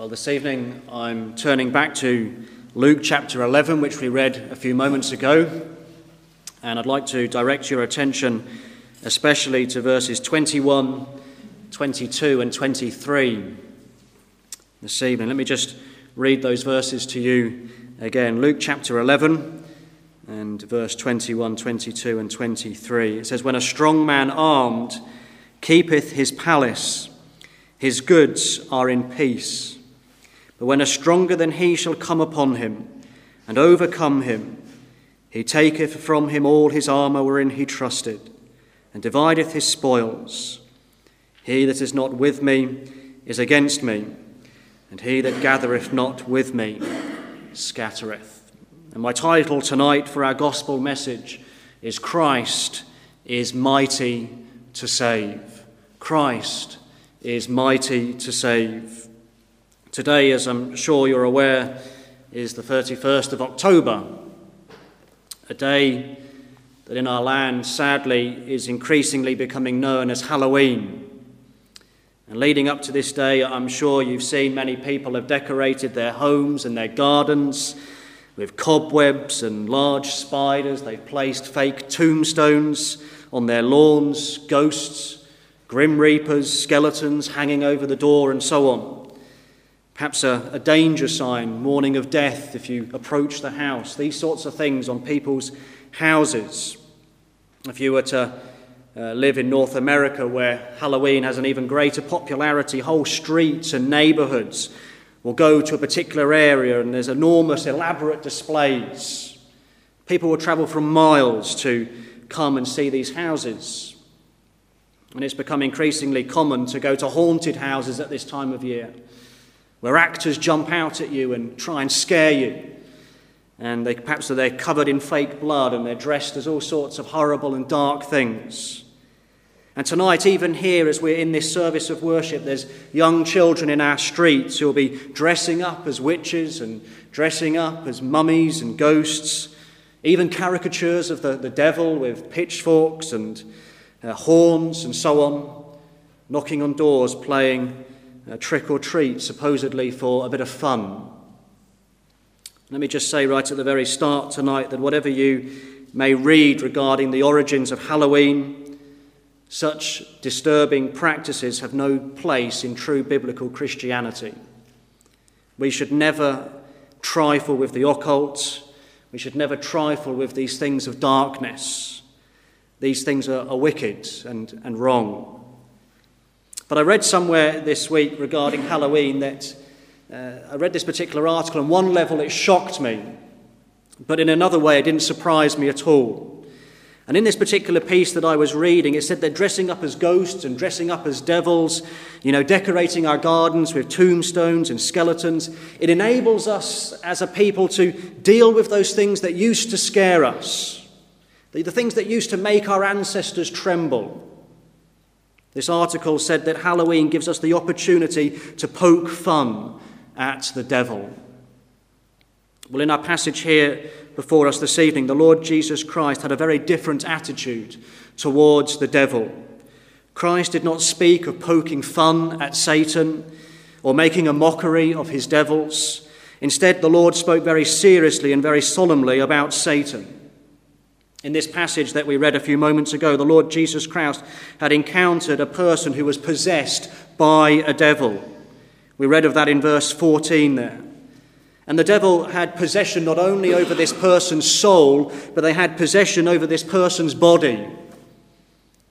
Well, this evening I'm turning back to Luke chapter 11, which we read a few moments ago, and I'd like to direct your attention especially to verses 21, 22, and 23 this evening. Let me just read those verses to you again. Luke chapter 11 and verse 21, 22, and 23. It says, When a strong man armed keepeth his palace, his goods are in peace. But when a stronger than he shall come upon him and overcome him, he taketh from him all his armour wherein he trusted, and divideth his spoils. He that is not with me is against me, and he that gathereth not with me scattereth. And my title tonight for our gospel message is Christ is mighty to save. Christ is mighty to save. Today, as I'm sure you're aware, is the 31st of October, a day that in our land sadly is increasingly becoming known as Halloween. And leading up to this day, I'm sure you've seen many people have decorated their homes and their gardens with cobwebs and large spiders. They've placed fake tombstones on their lawns, ghosts, grim reapers, skeletons hanging over the door, and so on. Perhaps a, a, danger sign, warning of death if you approach the house. These sorts of things on people's houses. If you were to uh, live in North America, where Halloween has an even greater popularity, whole streets and neighborhoods will go to a particular area and there's enormous, elaborate displays. People will travel from miles to come and see these houses. And it's become increasingly common to go to haunted houses at this time of year where actors jump out at you and try and scare you. And they, perhaps they're covered in fake blood and they're dressed as all sorts of horrible and dark things. And tonight, even here, as we're in this service of worship, there's young children in our streets who will be dressing up as witches and dressing up as mummies and ghosts, even caricatures of the, the devil with pitchforks and uh, horns and so on, knocking on doors, playing a trick or treat, supposedly for a bit of fun. Let me just say right at the very start tonight that whatever you may read regarding the origins of Halloween, such disturbing practices have no place in true biblical Christianity. We should never trifle with the occult. We should never trifle with these things of darkness. These things are, are wicked and, and wrong. But I read somewhere this week regarding Halloween that uh, I read this particular article, and one level it shocked me, but in another way it didn't surprise me at all. And in this particular piece that I was reading, it said they're dressing up as ghosts and dressing up as devils, you know, decorating our gardens with tombstones and skeletons. It enables us as a people to deal with those things that used to scare us, the, the things that used to make our ancestors tremble. This article said that Halloween gives us the opportunity to poke fun at the devil. Well, in our passage here before us this evening, the Lord Jesus Christ had a very different attitude towards the devil. Christ did not speak of poking fun at Satan or making a mockery of his devils. Instead, the Lord spoke very seriously and very solemnly about Satan. In this passage that we read a few moments ago, the Lord Jesus Christ had encountered a person who was possessed by a devil. We read of that in verse 14 there. And the devil had possession not only over this person's soul, but they had possession over this person's body.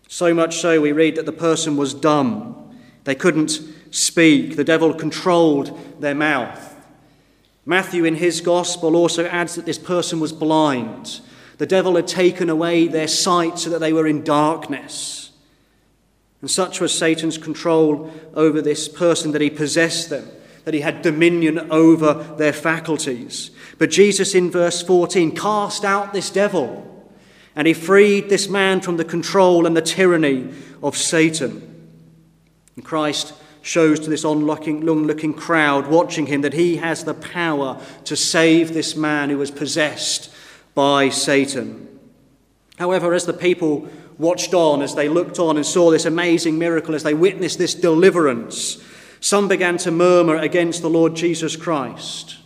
So much so, we read that the person was dumb. They couldn't speak. The devil controlled their mouth. Matthew, in his gospel, also adds that this person was blind. The devil had taken away their sight so that they were in darkness. And such was Satan's control over this person that he possessed them, that he had dominion over their faculties. But Jesus, in verse 14, cast out this devil and he freed this man from the control and the tyranny of Satan. And Christ shows to this onlooking crowd watching him that he has the power to save this man who was possessed by Satan. However, as the people watched on, as they looked on and saw this amazing miracle, as they witnessed this deliverance, Some began to murmur against the Lord Jesus Christ.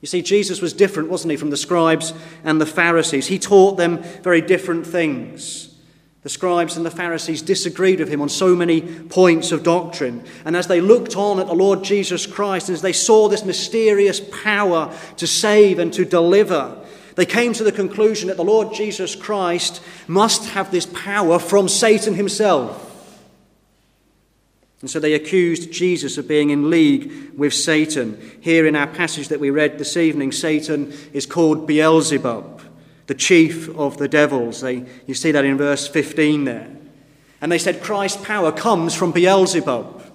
You see, Jesus was different, wasn't he, from the scribes and the Pharisees? He taught them very different things. The scribes and the Pharisees disagreed with him on so many points of doctrine. And as they looked on at the Lord Jesus Christ, as they saw this mysterious power to save and to deliver, they came to the conclusion that the Lord Jesus Christ must have this power from Satan himself. And so they accused Jesus of being in league with Satan. Here in our passage that we read this evening, Satan is called Beelzebub, the chief of the devils. They, you see that in verse 15 there. And they said Christ's power comes from Beelzebub.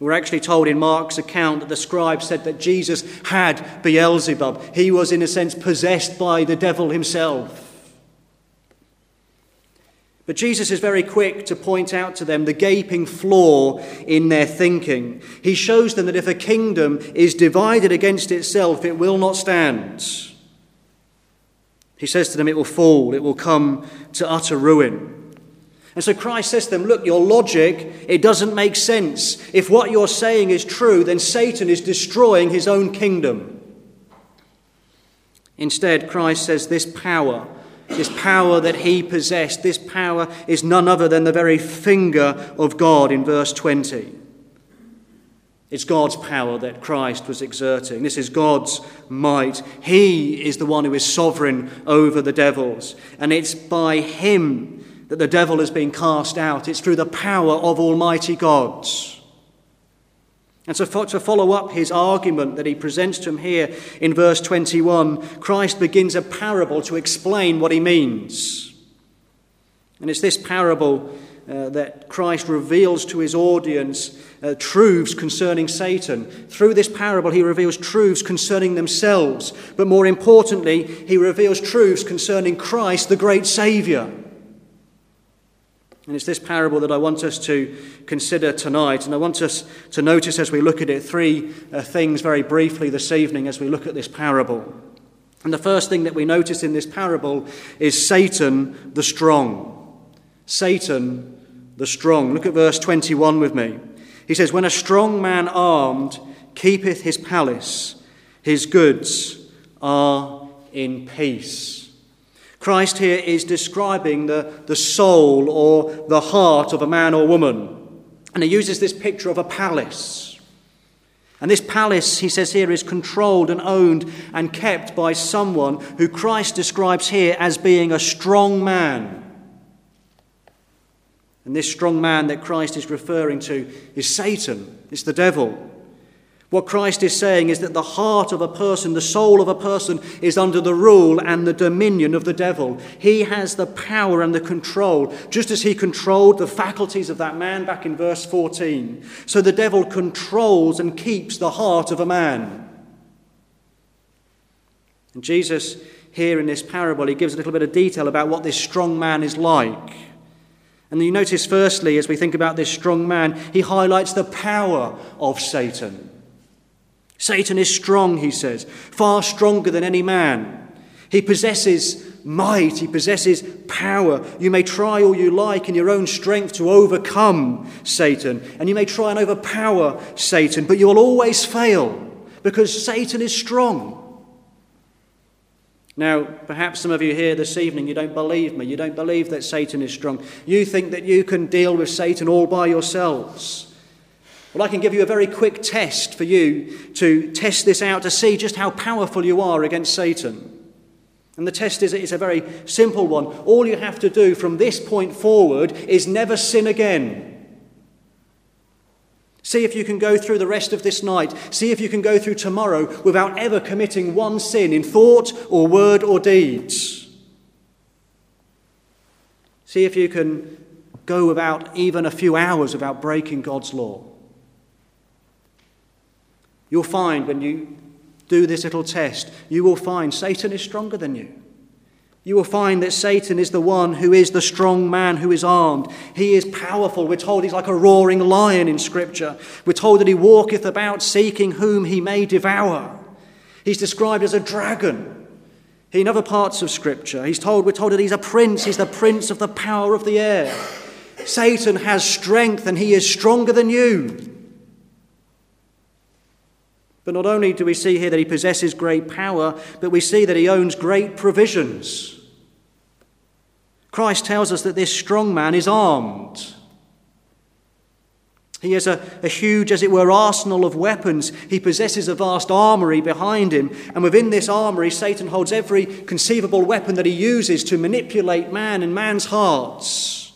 We're actually told in Mark's account that the scribe said that Jesus had Beelzebub. He was, in a sense, possessed by the devil himself. But Jesus is very quick to point out to them the gaping flaw in their thinking. He shows them that if a kingdom is divided against itself, it will not stand. He says to them, it will fall, it will come to utter ruin. And so Christ says to them, Look, your logic, it doesn't make sense. If what you're saying is true, then Satan is destroying his own kingdom. Instead, Christ says this power this power that he possessed, this power is none other than the very finger of God in verse 20. It's God's power that Christ was exerting. This is God's might. He is the one who is sovereign over the devils. And it's by him that the devil has been cast out. It's through the power of Almighty God. And so, to follow up his argument that he presents to him here in verse 21, Christ begins a parable to explain what he means. And it's this parable uh, that Christ reveals to his audience uh, truths concerning Satan. Through this parable, he reveals truths concerning themselves, but more importantly, he reveals truths concerning Christ, the great Saviour. And it's this parable that I want us to consider tonight. And I want us to notice as we look at it three uh, things very briefly this evening as we look at this parable. And the first thing that we notice in this parable is Satan the strong. Satan the strong. Look at verse 21 with me. He says, When a strong man armed keepeth his palace, his goods are in peace. Christ here is describing the, the soul or the heart of a man or woman. And he uses this picture of a palace. And this palace, he says here, is controlled and owned and kept by someone who Christ describes here as being a strong man. And this strong man that Christ is referring to is Satan, it's the devil. What Christ is saying is that the heart of a person, the soul of a person, is under the rule and the dominion of the devil. He has the power and the control, just as he controlled the faculties of that man back in verse 14. So the devil controls and keeps the heart of a man. And Jesus, here in this parable, he gives a little bit of detail about what this strong man is like. And you notice, firstly, as we think about this strong man, he highlights the power of Satan. Satan is strong, he says, far stronger than any man. He possesses might, he possesses power. You may try all you like in your own strength to overcome Satan, and you may try and overpower Satan, but you will always fail because Satan is strong. Now, perhaps some of you here this evening, you don't believe me. You don't believe that Satan is strong. You think that you can deal with Satan all by yourselves. Well, I can give you a very quick test for you to test this out to see just how powerful you are against Satan. And the test is it's a very simple one. All you have to do from this point forward is never sin again. See if you can go through the rest of this night. See if you can go through tomorrow without ever committing one sin in thought or word or deeds. See if you can go without even a few hours without breaking God's law. You'll find when you do this little test, you will find Satan is stronger than you. You will find that Satan is the one who is the strong man who is armed. He is powerful. We're told he's like a roaring lion in Scripture. We're told that he walketh about seeking whom he may devour. He's described as a dragon. In other parts of Scripture, he's told, we're told that he's a prince. He's the prince of the power of the air. Satan has strength and he is stronger than you. But not only do we see here that he possesses great power, but we see that he owns great provisions. Christ tells us that this strong man is armed. He has a, a, huge, as it were, arsenal of weapons. He possesses a vast armory behind him. And within this armory, Satan holds every conceivable weapon that he uses to manipulate man and man's hearts.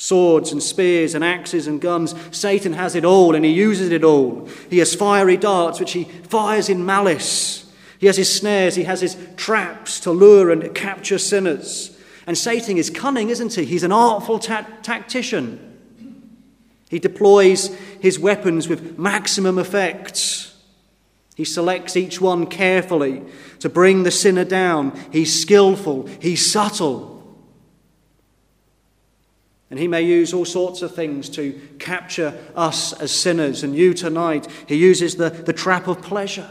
Swords and spears and axes and guns. Satan has it all and he uses it all. He has fiery darts which he fires in malice. He has his snares, he has his traps to lure and capture sinners. And Satan is cunning, isn't he? He's an artful ta- tactician. He deploys his weapons with maximum effect. He selects each one carefully to bring the sinner down. He's skillful, he's subtle. And he may use all sorts of things to capture us as sinners. And you tonight, he uses the, the trap of pleasure.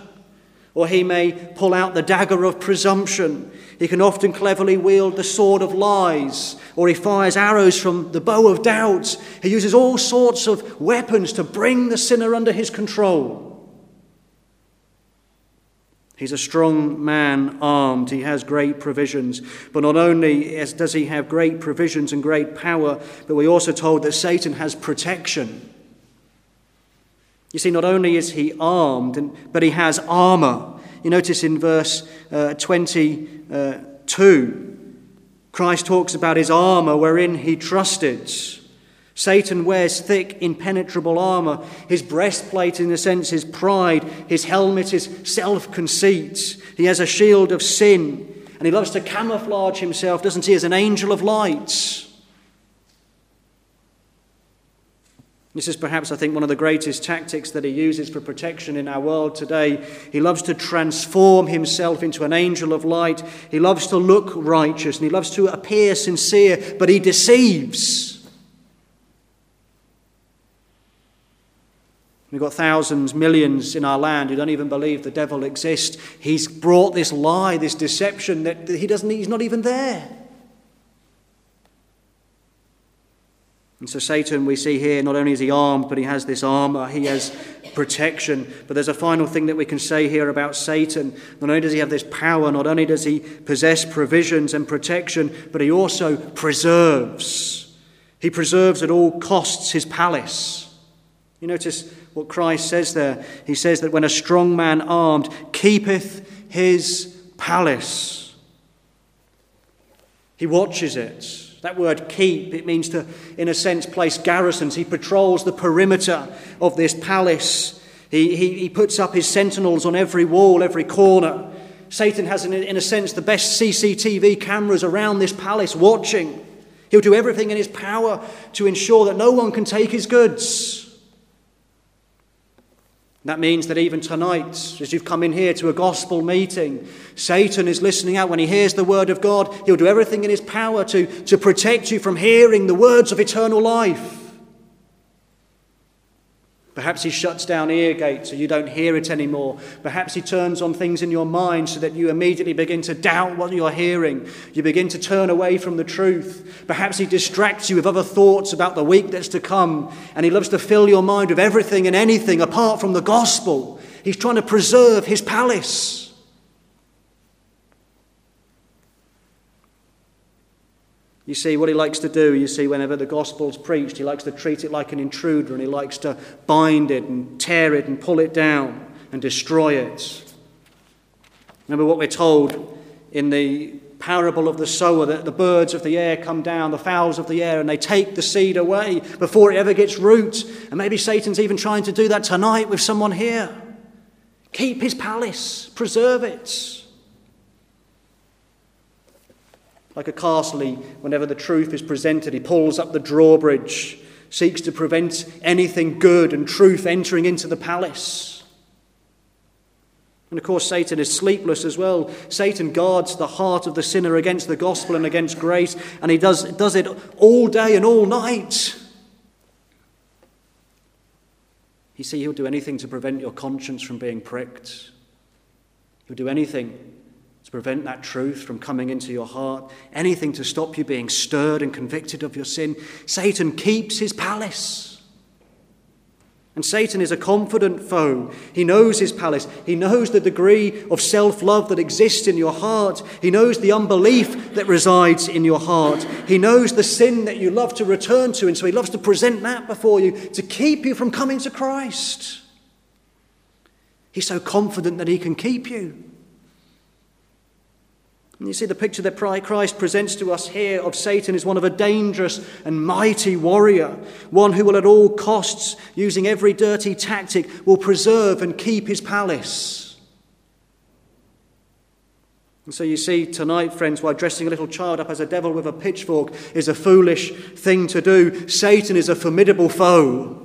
Or he may pull out the dagger of presumption. He can often cleverly wield the sword of lies, or he fires arrows from the bow of doubts. He uses all sorts of weapons to bring the sinner under his control. He's a strong man, armed. He has great provisions. But not only does he have great provisions and great power, but we're also told that Satan has protection. You see, not only is he armed, but he has armor. You notice in verse uh, 22, Christ talks about his armor wherein he trusted. Satan wears thick, impenetrable armor. His breastplate, in a sense, is pride. His helmet is self conceit. He has a shield of sin. And he loves to camouflage himself, doesn't he, as an angel of light. This is perhaps, I think, one of the greatest tactics that he uses for protection in our world today. He loves to transform himself into an angel of light. He loves to look righteous and he loves to appear sincere, but he deceives. We've got thousands, millions in our land who don't even believe the devil exists. He's brought this lie, this deception that he doesn't, he's not even there. And so, Satan, we see here, not only is he armed, but he has this armor, he has protection. But there's a final thing that we can say here about Satan. Not only does he have this power, not only does he possess provisions and protection, but he also preserves. He preserves at all costs his palace. You notice what Christ says there. He says that when a strong man armed keepeth his palace, he watches it. That word keep, it means to, in a sense, place garrisons. He patrols the perimeter of this palace. He, he, he puts up his sentinels on every wall, every corner. Satan has, in, in a sense, the best CCTV cameras around this palace watching. He'll do everything in his power to ensure that no one can take his goods. That means that even tonight, as you've come in here to a gospel meeting, Satan is listening out. When he hears the word of God, he'll do everything in his power to, to protect you from hearing the words of eternal life. Perhaps he shuts down ear gates so you don't hear it anymore. Perhaps he turns on things in your mind so that you immediately begin to doubt what you're hearing. You begin to turn away from the truth. Perhaps he distracts you with other thoughts about the week that's to come. And he loves to fill your mind with everything and anything apart from the gospel. He's trying to preserve his palace. You see, what he likes to do, you see, whenever the gospel's preached, he likes to treat it like an intruder and he likes to bind it and tear it and pull it down and destroy it. Remember what we're told in the parable of the sower that the birds of the air come down, the fowls of the air, and they take the seed away before it ever gets root. And maybe Satan's even trying to do that tonight with someone here. Keep his palace, preserve it. Like a castle, he, whenever the truth is presented, he pulls up the drawbridge, seeks to prevent anything good and truth entering into the palace. And of course, Satan is sleepless as well. Satan guards the heart of the sinner against the gospel and against grace, and he does, does it all day and all night. You see, he'll do anything to prevent your conscience from being pricked. He'll do anything to prevent that truth from coming into your heart, anything to stop you being stirred and convicted of your sin. Satan keeps his palace. And Satan is a confident foe. He knows his palace. He knows the degree of self love that exists in your heart. He knows the unbelief that resides in your heart. He knows the sin that you love to return to. And so he loves to present that before you to keep you from coming to Christ. He's so confident that he can keep you. And you see, the picture that Christ presents to us here of Satan is one of a dangerous and mighty warrior, one who will at all costs, using every dirty tactic, will preserve and keep his palace. And so you see, tonight, friends, why dressing a little child up as a devil with a pitchfork is a foolish thing to do. Satan is a formidable foe.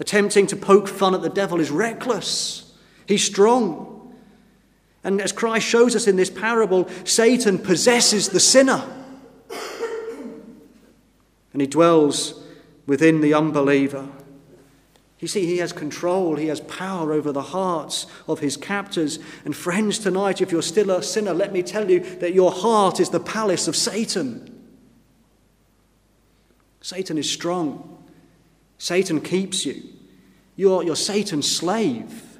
Attempting to poke fun at the devil is reckless. He's strong. And as Christ shows us in this parable, Satan possesses the sinner. And he dwells within the unbeliever. You see, he has control, he has power over the hearts of his captors. And friends, tonight, if you're still a sinner, let me tell you that your heart is the palace of Satan. Satan is strong, Satan keeps you. You're, you're Satan's slave.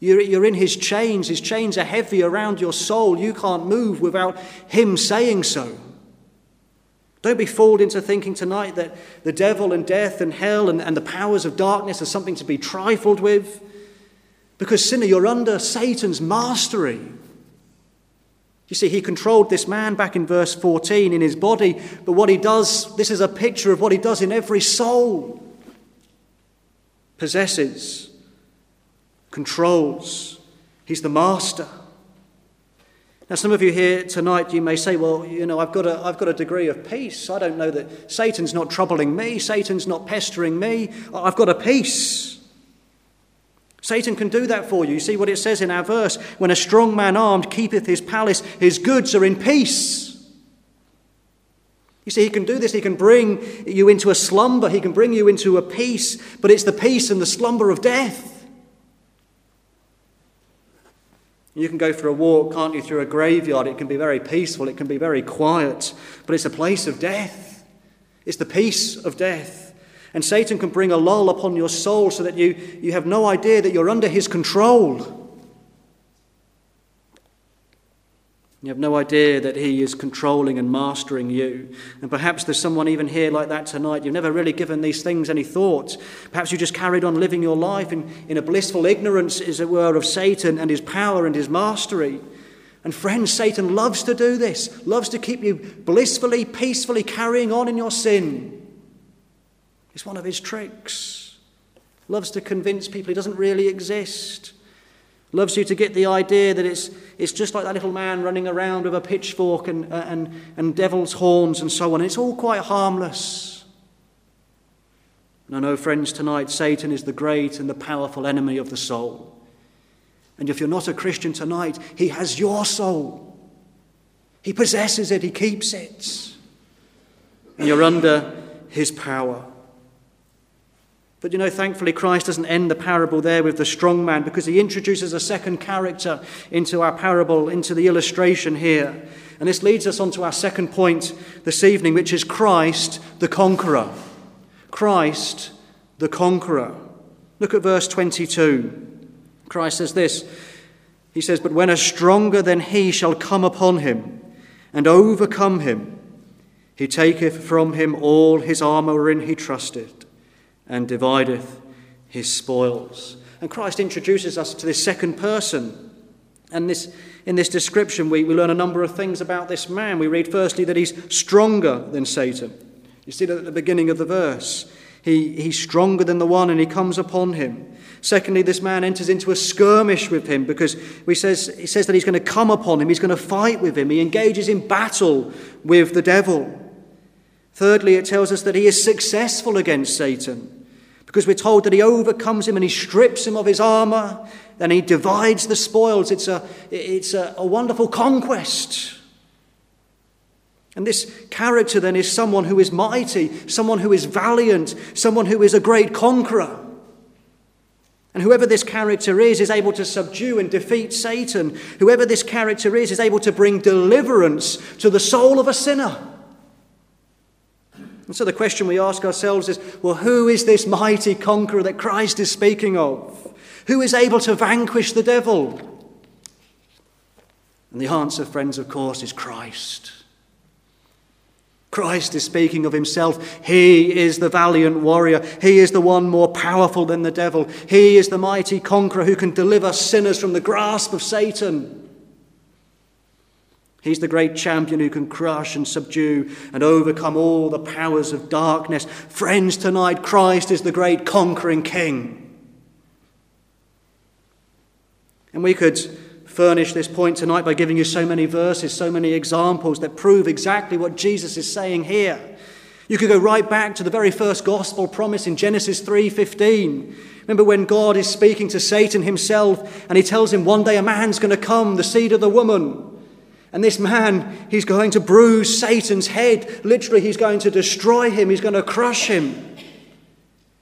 You're, you're in his chains. His chains are heavy around your soul. You can't move without him saying so. Don't be fooled into thinking tonight that the devil and death and hell and, and the powers of darkness are something to be trifled with. Because, sinner, you're under Satan's mastery. You see, he controlled this man back in verse 14 in his body, but what he does, this is a picture of what he does in every soul. Possesses controls. He's the master. Now, some of you here tonight, you may say, well, you know, I've got, a, I've got a degree of peace. I don't know that Satan's not troubling me, Satan's not pestering me. I've got a peace. Satan can do that for you. You see what it says in our verse when a strong man armed keepeth his palace, his goods are in peace. You see, he can do this. He can bring you into a slumber, he can bring you into a peace, but it's the peace and the slumber of death. You can go for a walk, can't you, through a graveyard. It can be very peaceful, it can be very quiet, but it's a place of death. It's the peace of death. And Satan can bring a lull upon your soul so that you, you have no idea that you're under his control. You have no idea that He is controlling and mastering you. And perhaps there's someone even here like that tonight. You've never really given these things any thought. Perhaps you just carried on living your life in, in a blissful ignorance, as it were, of Satan and his power and his mastery. And friends, Satan loves to do this, loves to keep you blissfully, peacefully carrying on in your sin. It's one of his tricks. Loves to convince people he doesn't really exist. Loves you to get the idea that it's, it's just like that little man running around with a pitchfork and, uh, and, and devil's horns and so on. It's all quite harmless. And I know, friends, tonight Satan is the great and the powerful enemy of the soul. And if you're not a Christian tonight, he has your soul. He possesses it, he keeps it. And you're under his power. But you know, thankfully, Christ doesn't end the parable there with the strong man because he introduces a second character into our parable, into the illustration here. And this leads us on to our second point this evening, which is Christ the conqueror. Christ the conqueror. Look at verse 22. Christ says this He says, But when a stronger than he shall come upon him and overcome him, he taketh from him all his armour wherein he trusted and divideth his spoils. And Christ introduces us to this second person. And this, in this description, we, we learn a number of things about this man. We read firstly that he's stronger than Satan. You see that at the beginning of the verse. He, he's stronger than the one and he comes upon him. Secondly, this man enters into a skirmish with him because we says, he says that he's going to come upon him, he's going to fight with him, he engages in battle with the devil. Thirdly, it tells us that he is successful against Satan because we're told that he overcomes him and he strips him of his armor, then he divides the spoils. It's a, it's a, a wonderful conquest. And this character then is someone who is mighty, someone who is valiant, someone who is a great conqueror. And whoever this character is, is able to subdue and defeat Satan. Whoever this character is, is able to bring deliverance to the soul of a sinner. And so the question we ask ourselves is well, who is this mighty conqueror that Christ is speaking of? Who is able to vanquish the devil? And the answer, friends, of course, is Christ. Christ is speaking of himself. He is the valiant warrior. He is the one more powerful than the devil. He is the mighty conqueror who can deliver sinners from the grasp of Satan. He's the great champion who can crush and subdue and overcome all the powers of darkness. Friends, tonight, Christ is the great conquering king. And we could furnish this point tonight by giving you so many verses, so many examples that prove exactly what Jesus is saying here. You could go right back to the very first gospel promise in Genesis 3:15. Remember when God is speaking to Satan himself and he tells him one day a man's going to come, the seed of the woman. And this man, he's going to bruise Satan's head. Literally, he's going to destroy him, he's going to crush him.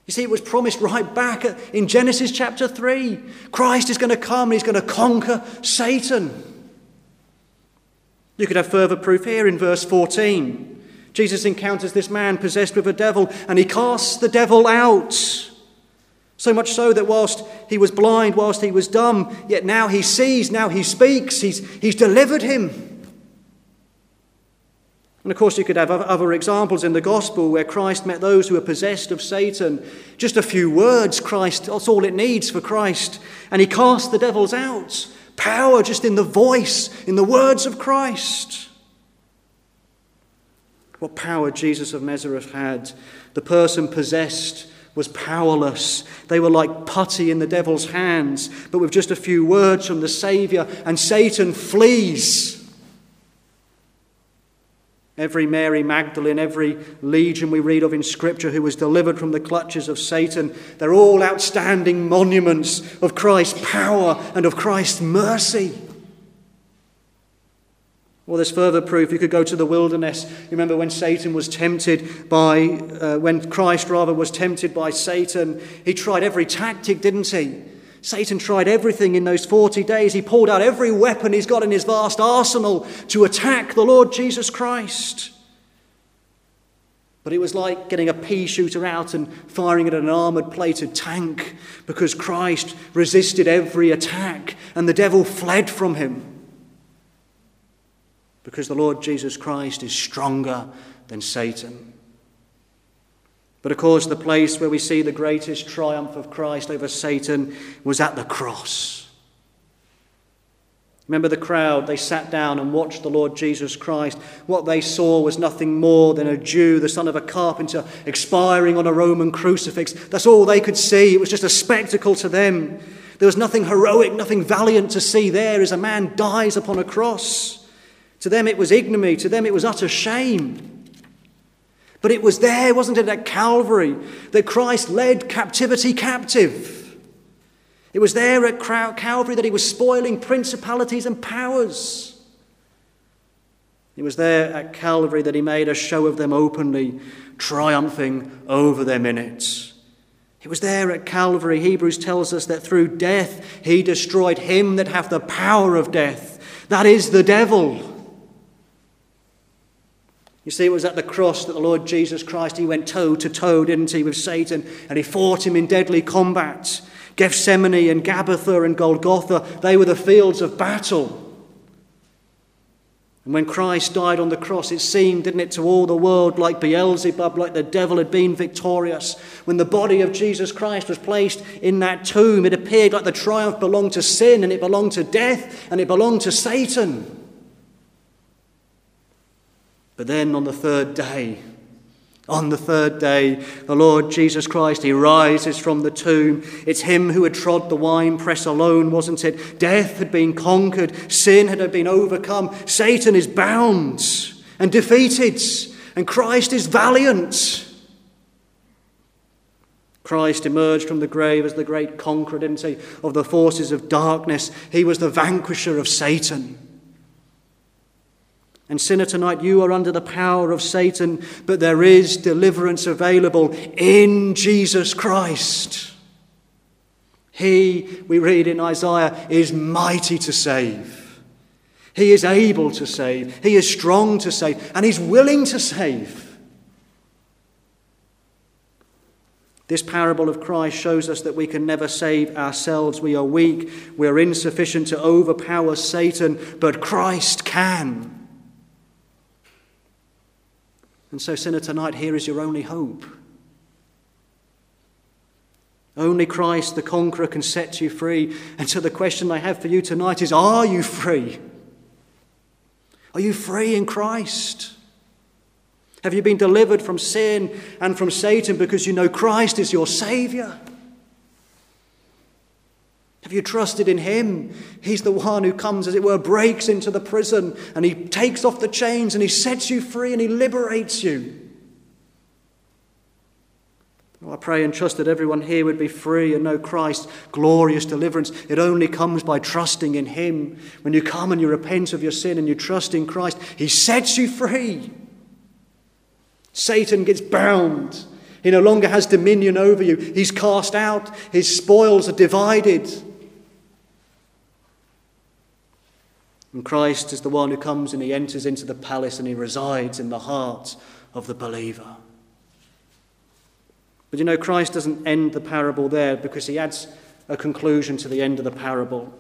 You see, it was promised right back in Genesis chapter 3. Christ is going to come and he's going to conquer Satan. You could have further proof here in verse 14. Jesus encounters this man possessed with a devil and he casts the devil out. So much so that whilst he was blind, whilst he was dumb, yet now he sees, now he speaks, he's, he's delivered him. And of course, you could have other examples in the gospel where Christ met those who were possessed of Satan. Just a few words, Christ, that's all it needs for Christ. And he cast the devils out. Power just in the voice, in the words of Christ. What power Jesus of Nazareth had. The person possessed was powerless. They were like putty in the devil's hands, but with just a few words from the Saviour, and Satan flees. Every Mary Magdalene, every legion we read of in Scripture who was delivered from the clutches of Satan, they're all outstanding monuments of Christ's power and of Christ's mercy. Well, there's further proof. You could go to the wilderness. You remember when Satan was tempted by, uh, when Christ rather was tempted by Satan, he tried every tactic, didn't he? Satan tried everything in those 40 days. He pulled out every weapon he's got in his vast arsenal to attack the Lord Jesus Christ. But it was like getting a pea shooter out and firing at an armored plated tank because Christ resisted every attack and the devil fled from him. Because the Lord Jesus Christ is stronger than Satan. But of course, the place where we see the greatest triumph of Christ over Satan was at the cross. Remember the crowd, they sat down and watched the Lord Jesus Christ. What they saw was nothing more than a Jew, the son of a carpenter, expiring on a Roman crucifix. That's all they could see. It was just a spectacle to them. There was nothing heroic, nothing valiant to see there as a man dies upon a cross. To them it was ignominy, to them it was utter shame. But it was there, wasn't it, at Calvary, that Christ led captivity captive. It was there at Calvary that he was spoiling principalities and powers. It was there at Calvary that he made a show of them openly, triumphing over them in it. It was there at Calvary, Hebrews tells us that through death he destroyed him that hath the power of death, that is the devil. You see, it was at the cross that the Lord Jesus Christ, he went toe to toe, didn't he, with Satan, and he fought him in deadly combat. Gethsemane and Gabbatha and Golgotha, they were the fields of battle. And when Christ died on the cross, it seemed, didn't it, to all the world like Beelzebub, like the devil had been victorious. When the body of Jesus Christ was placed in that tomb, it appeared like the triumph belonged to sin and it belonged to death and it belonged to Satan. But then on the third day, on the third day, the Lord Jesus Christ, he rises from the tomb. It's him who had trod the winepress alone, wasn't it? Death had been conquered, sin had been overcome, Satan is bound and defeated, and Christ is valiant. Christ emerged from the grave as the great conqueror, didn't he, of the forces of darkness. He was the vanquisher of Satan. And sinner, tonight you are under the power of Satan, but there is deliverance available in Jesus Christ. He, we read in Isaiah, is mighty to save. He is able to save. He is strong to save. And He's willing to save. This parable of Christ shows us that we can never save ourselves. We are weak, we are insufficient to overpower Satan, but Christ can. And so, sinner, tonight, here is your only hope. Only Christ, the conqueror, can set you free. And so, the question I have for you tonight is Are you free? Are you free in Christ? Have you been delivered from sin and from Satan because you know Christ is your Savior? Have you trusted in Him? He's the one who comes, as it were, breaks into the prison and He takes off the chains and He sets you free and He liberates you. Well, I pray and trust that everyone here would be free and know Christ's glorious deliverance. It only comes by trusting in Him. When you come and you repent of your sin and you trust in Christ, He sets you free. Satan gets bound. He no longer has dominion over you. He's cast out. His spoils are divided. And Christ is the one who comes and he enters into the palace and he resides in the heart of the believer. But you know, Christ doesn't end the parable there because he adds a conclusion to the end of the parable.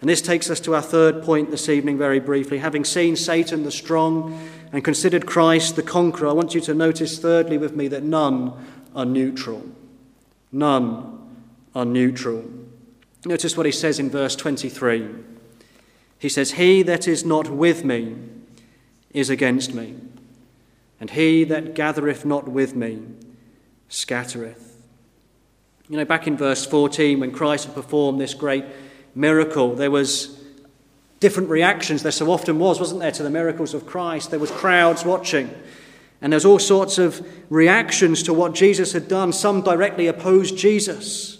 And this takes us to our third point this evening, very briefly. Having seen Satan the strong and considered Christ the conqueror, I want you to notice, thirdly, with me, that none are neutral. None are neutral. Notice what he says in verse 23. He says, He that is not with me is against me, and he that gathereth not with me scattereth. You know, back in verse 14, when Christ had performed this great miracle, there was different reactions. There so often was, wasn't there, to the miracles of Christ? There was crowds watching. And there's all sorts of reactions to what Jesus had done. Some directly opposed Jesus.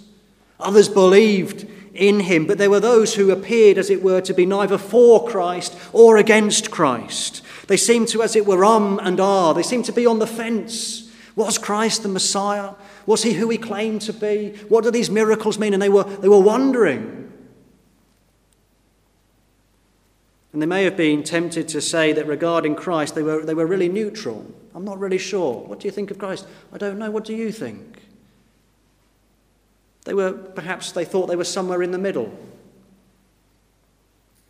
Others believed in him. But there were those who appeared, as it were, to be neither for Christ or against Christ. They seemed to, as it were, um and ah. They seemed to be on the fence. Was Christ the Messiah? Was he who he claimed to be? What do these miracles mean? And they were, they were wondering. And they may have been tempted to say that regarding Christ, they were, they were really neutral. I'm not really sure. What do you think of Christ? I don't know. What do you think? They were, perhaps they thought they were somewhere in the middle.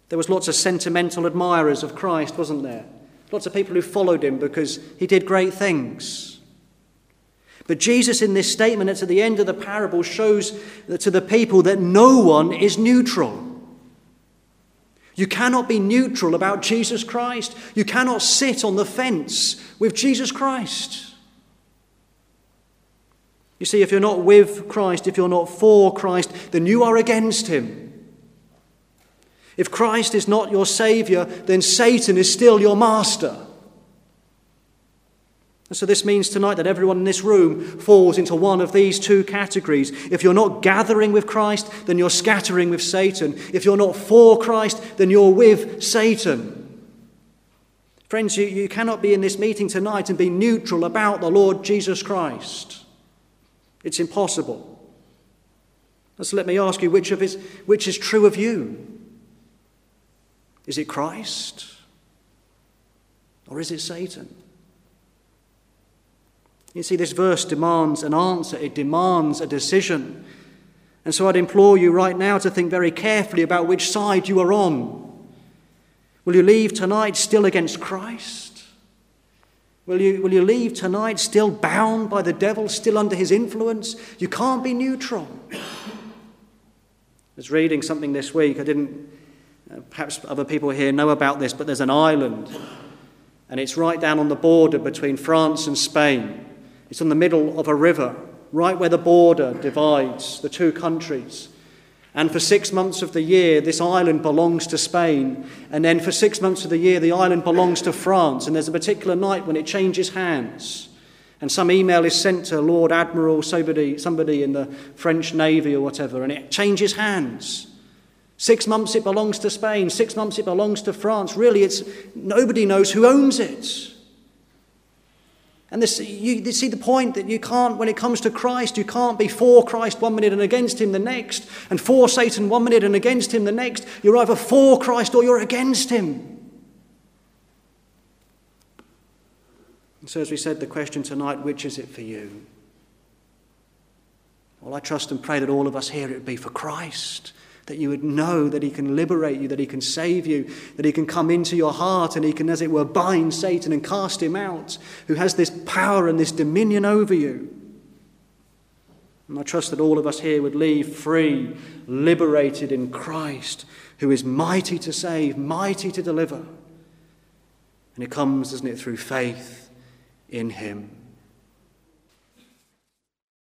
There was lots of sentimental admirers of Christ, wasn't there? Lots of people who followed him because he did great things. But Jesus, in this statement at the end of the parable, shows to the people that no one is neutral. You cannot be neutral about Jesus Christ. You cannot sit on the fence with Jesus Christ. You see, if you're not with Christ, if you're not for Christ, then you are against him. If Christ is not your Saviour, then Satan is still your master. And so this means tonight that everyone in this room falls into one of these two categories. If you're not gathering with Christ, then you're scattering with Satan. If you're not for Christ, then you're with Satan. Friends, you, you cannot be in this meeting tonight and be neutral about the Lord Jesus Christ. It's impossible. So let me ask you which, of his, which is true of you? Is it Christ? Or is it Satan? You see, this verse demands an answer, it demands a decision. And so I'd implore you right now to think very carefully about which side you are on. Will you leave tonight still against Christ? Will you, will you leave tonight still bound by the devil, still under his influence? You can't be neutral. I was reading something this week. I didn't, uh, perhaps other people here know about this, but there's an island, and it's right down on the border between France and Spain. It's in the middle of a river, right where the border divides the two countries. And for six months of the year, this island belongs to Spain. And then for six months of the year, the island belongs to France. And there's a particular night when it changes hands. And some email is sent to Lord Admiral, somebody, somebody in the French Navy or whatever, and it changes hands. Six months it belongs to Spain, six months it belongs to France. Really, it's, nobody knows who owns it. And this, you, you, see the point that you can't, when it comes to Christ, you can't be for Christ one minute and against him the next, and for Satan one minute and against him the next. You're either for Christ or you're against him. And so, as we said, the question tonight which is it for you? Well, I trust and pray that all of us here it would be for Christ. That you would know that He can liberate you, that He can save you, that He can come into your heart and He can, as it were, bind Satan and cast him out, who has this power and this dominion over you. And I trust that all of us here would leave free, liberated in Christ, who is mighty to save, mighty to deliver. And it comes, doesn't it, through faith in Him.